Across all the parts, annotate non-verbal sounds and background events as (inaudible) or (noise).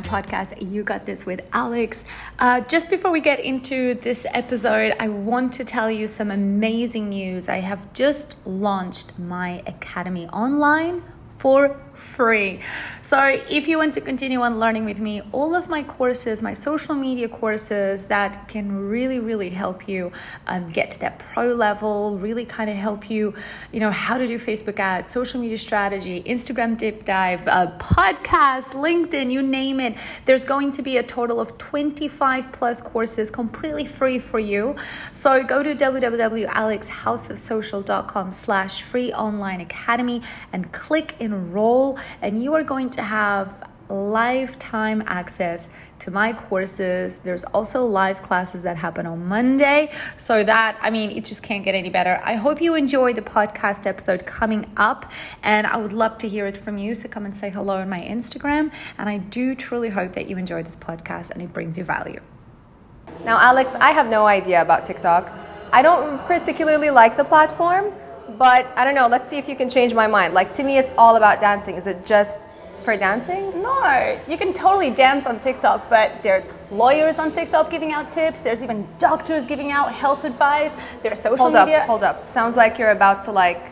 podcast, You Got This with Alex. Uh, just before we get into this episode, I want to tell you some amazing news. I have just launched my academy online for free. So, if you want to continue on learning with me, all of my courses, my social media courses that can really, really help you um, get to that pro level, really kind of help you, you know, how to do Facebook ads, social media strategy, Instagram deep dive, uh, podcast, LinkedIn, you name it. There's going to be a total of 25 plus courses completely free for you. So, go to www.alexhouseofsocial.com slash free online academy and click enroll and you are going to have lifetime access to my courses. There's also live classes that happen on Monday. So that, I mean, it just can't get any better. I hope you enjoy the podcast episode coming up, and I would love to hear it from you. So come and say hello on my Instagram. And I do truly hope that you enjoy this podcast and it brings you value. Now, Alex, I have no idea about TikTok. I don't particularly like the platform. But I don't know, let's see if you can change my mind. Like to me, it's all about dancing. Is it just for dancing? No, you can totally dance on TikTok, but there's lawyers on TikTok giving out tips. There's even doctors giving out health advice. There's social hold media. Hold up, hold up. Sounds like you're about to like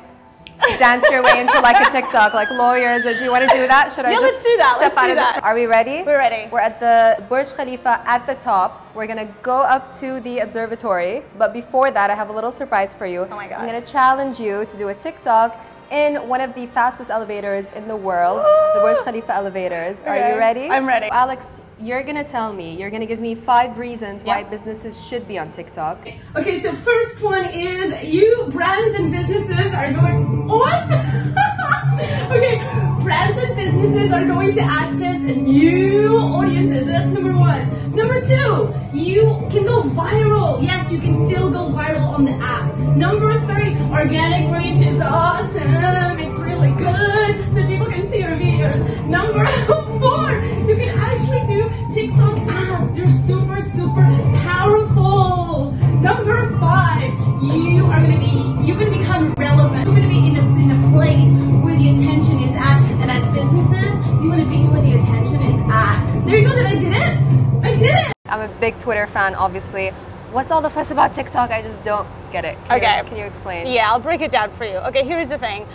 dance your way into like a (laughs) TikTok, like lawyers. Do you want to do that? Should I yeah, let's do that. Let's do that. The, are we ready? We're ready. We're at the Burj Khalifa at the top. We're gonna go up to the observatory, but before that, I have a little surprise for you. Oh my god! I'm gonna challenge you to do a TikTok in one of the fastest elevators in the world, the Burj (gasps) Khalifa elevators. Okay. Are you ready? I'm ready. Alex, you're gonna tell me, you're gonna give me five reasons why businesses should be on TikTok. Okay, so first one is you brands and businesses are going what? (laughs) okay, brands and businesses are going to access new audiences. So that's number one. Number two, you can go viral. Yes, you can still go viral on the app. Number three, organic reach is awesome. It's really good, so people can see your videos. Number you are gonna be, you're gonna become relevant. You're gonna be in a, in a place where the attention is at. And as businesses, you wanna be where the attention is at. There you go, that I did it. I did it. I'm a big Twitter fan, obviously. What's all the fuss about TikTok? I just don't get it. Can okay. You, can you explain? Yeah, I'll break it down for you. Okay, here's the thing.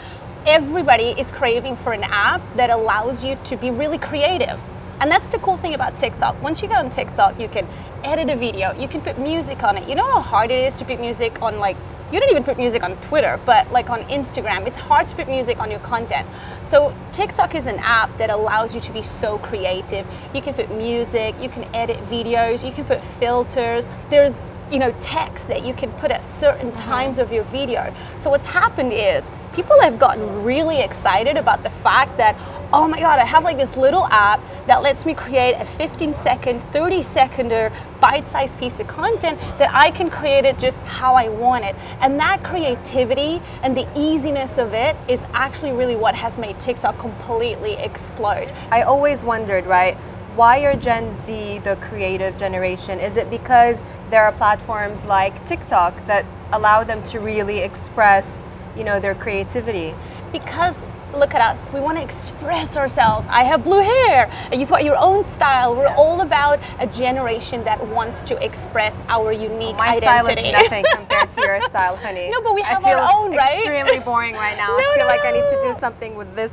Everybody is craving for an app that allows you to be really creative. And that's the cool thing about TikTok. Once you get on TikTok, you can edit a video, you can put music on it. You know how hard it is to put music on like you don't even put music on Twitter, but like on Instagram, it's hard to put music on your content. So TikTok is an app that allows you to be so creative. You can put music, you can edit videos, you can put filters. There's you know text that you can put at certain mm-hmm. times of your video. So what's happened is people have gotten really excited about the fact that oh my god, I have like this little app that lets me create a 15 second, 30 seconder bite-sized piece of content that I can create it just how I want it. And that creativity and the easiness of it is actually really what has made TikTok completely explode. I always wondered, right, why are Gen Z the creative generation? Is it because there are platforms like TikTok that allow them to really express, you know, their creativity? Because look at us. We want to express ourselves. I have blue hair. You've got your own style. We're all about a generation that wants to express our unique my identity. style is nothing (laughs) compared to your style, honey. No, but we have our own, right? extremely boring right now. (laughs) No, I feel no. like I need to do something with this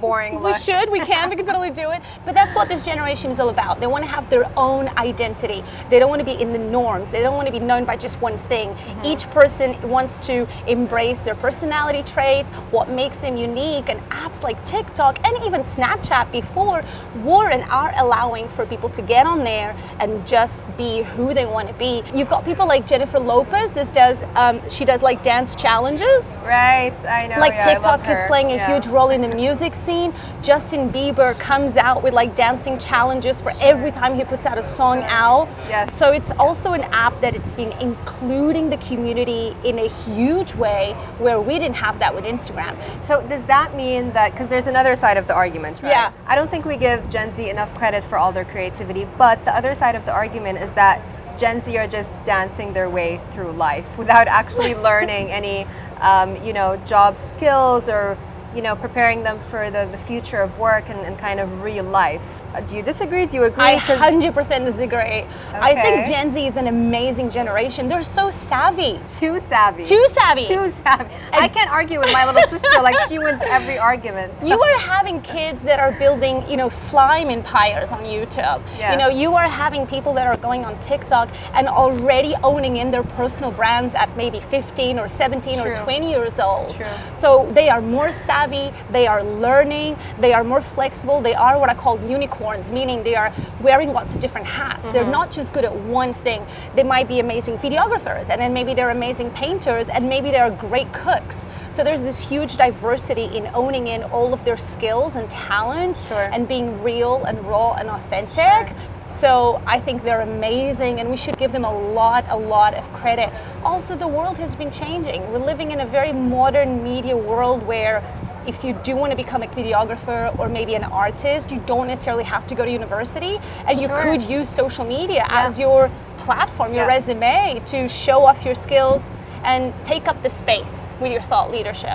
boring look. We should, we can, we can totally do it. But that's what this generation is all about. They want to have their own identity. They don't want to be in the norms. They don't want to be known by just one thing. Mm-hmm. Each person wants to embrace their personality traits, what makes them unique, and apps like TikTok and even Snapchat before were and are allowing for people to get on there and just be who they want to be. You've got people like Jennifer Lopez. This does, um, she does like dance challenges. Right, I know. Like yeah, TikTok is playing a yeah. huge role in the music music scene, Justin Bieber comes out with like dancing challenges for every time he puts out a song out. Yes. So it's also an app that it's been including the community in a huge way where we didn't have that with Instagram. So does that mean that because there's another side of the argument, right? Yeah. I don't think we give Gen Z enough credit for all their creativity, but the other side of the argument is that Gen Z are just dancing their way through life without actually (laughs) learning any, um, you know, job skills or you know, preparing them for the, the future of work and, and kind of real life. Uh, Do you disagree? Do you agree? I 'Cause- 100% disagree. Okay. I think Gen Z is an amazing generation. They're so savvy. too savvy. Too savvy. Too savvy. I can't argue with my little sister. Like she wins every argument. So- You are having kids that are building, you know, slime empires on YouTube. Yeah. You know, you are having people that are going on TikTok and already owning in their personal brands at maybe 15 or 17 or 20 years old. True. So they are more savvy, they are learning, they are more flexible, they are what I call unicorns, meaning they are wearing lots of different hats. They're Mm-hmm. not just good at one thing. They might be amazing videographers, and then maybe they're amazing painters, and maybe they're great cooks. So there's this huge diversity in owning in all of their skills and talents Sure. and being real and raw and authentic. So I think they're amazing and we should give them a lot, a lot of credit. Also, the world has been changing. We're living in a very modern media world where if you do want to become a videographer or maybe an artist, you don't necessarily have to go to university and you Sure. could use social media as your platform, your Yeah. resume to show off your skills and take up the space with your thought leadership.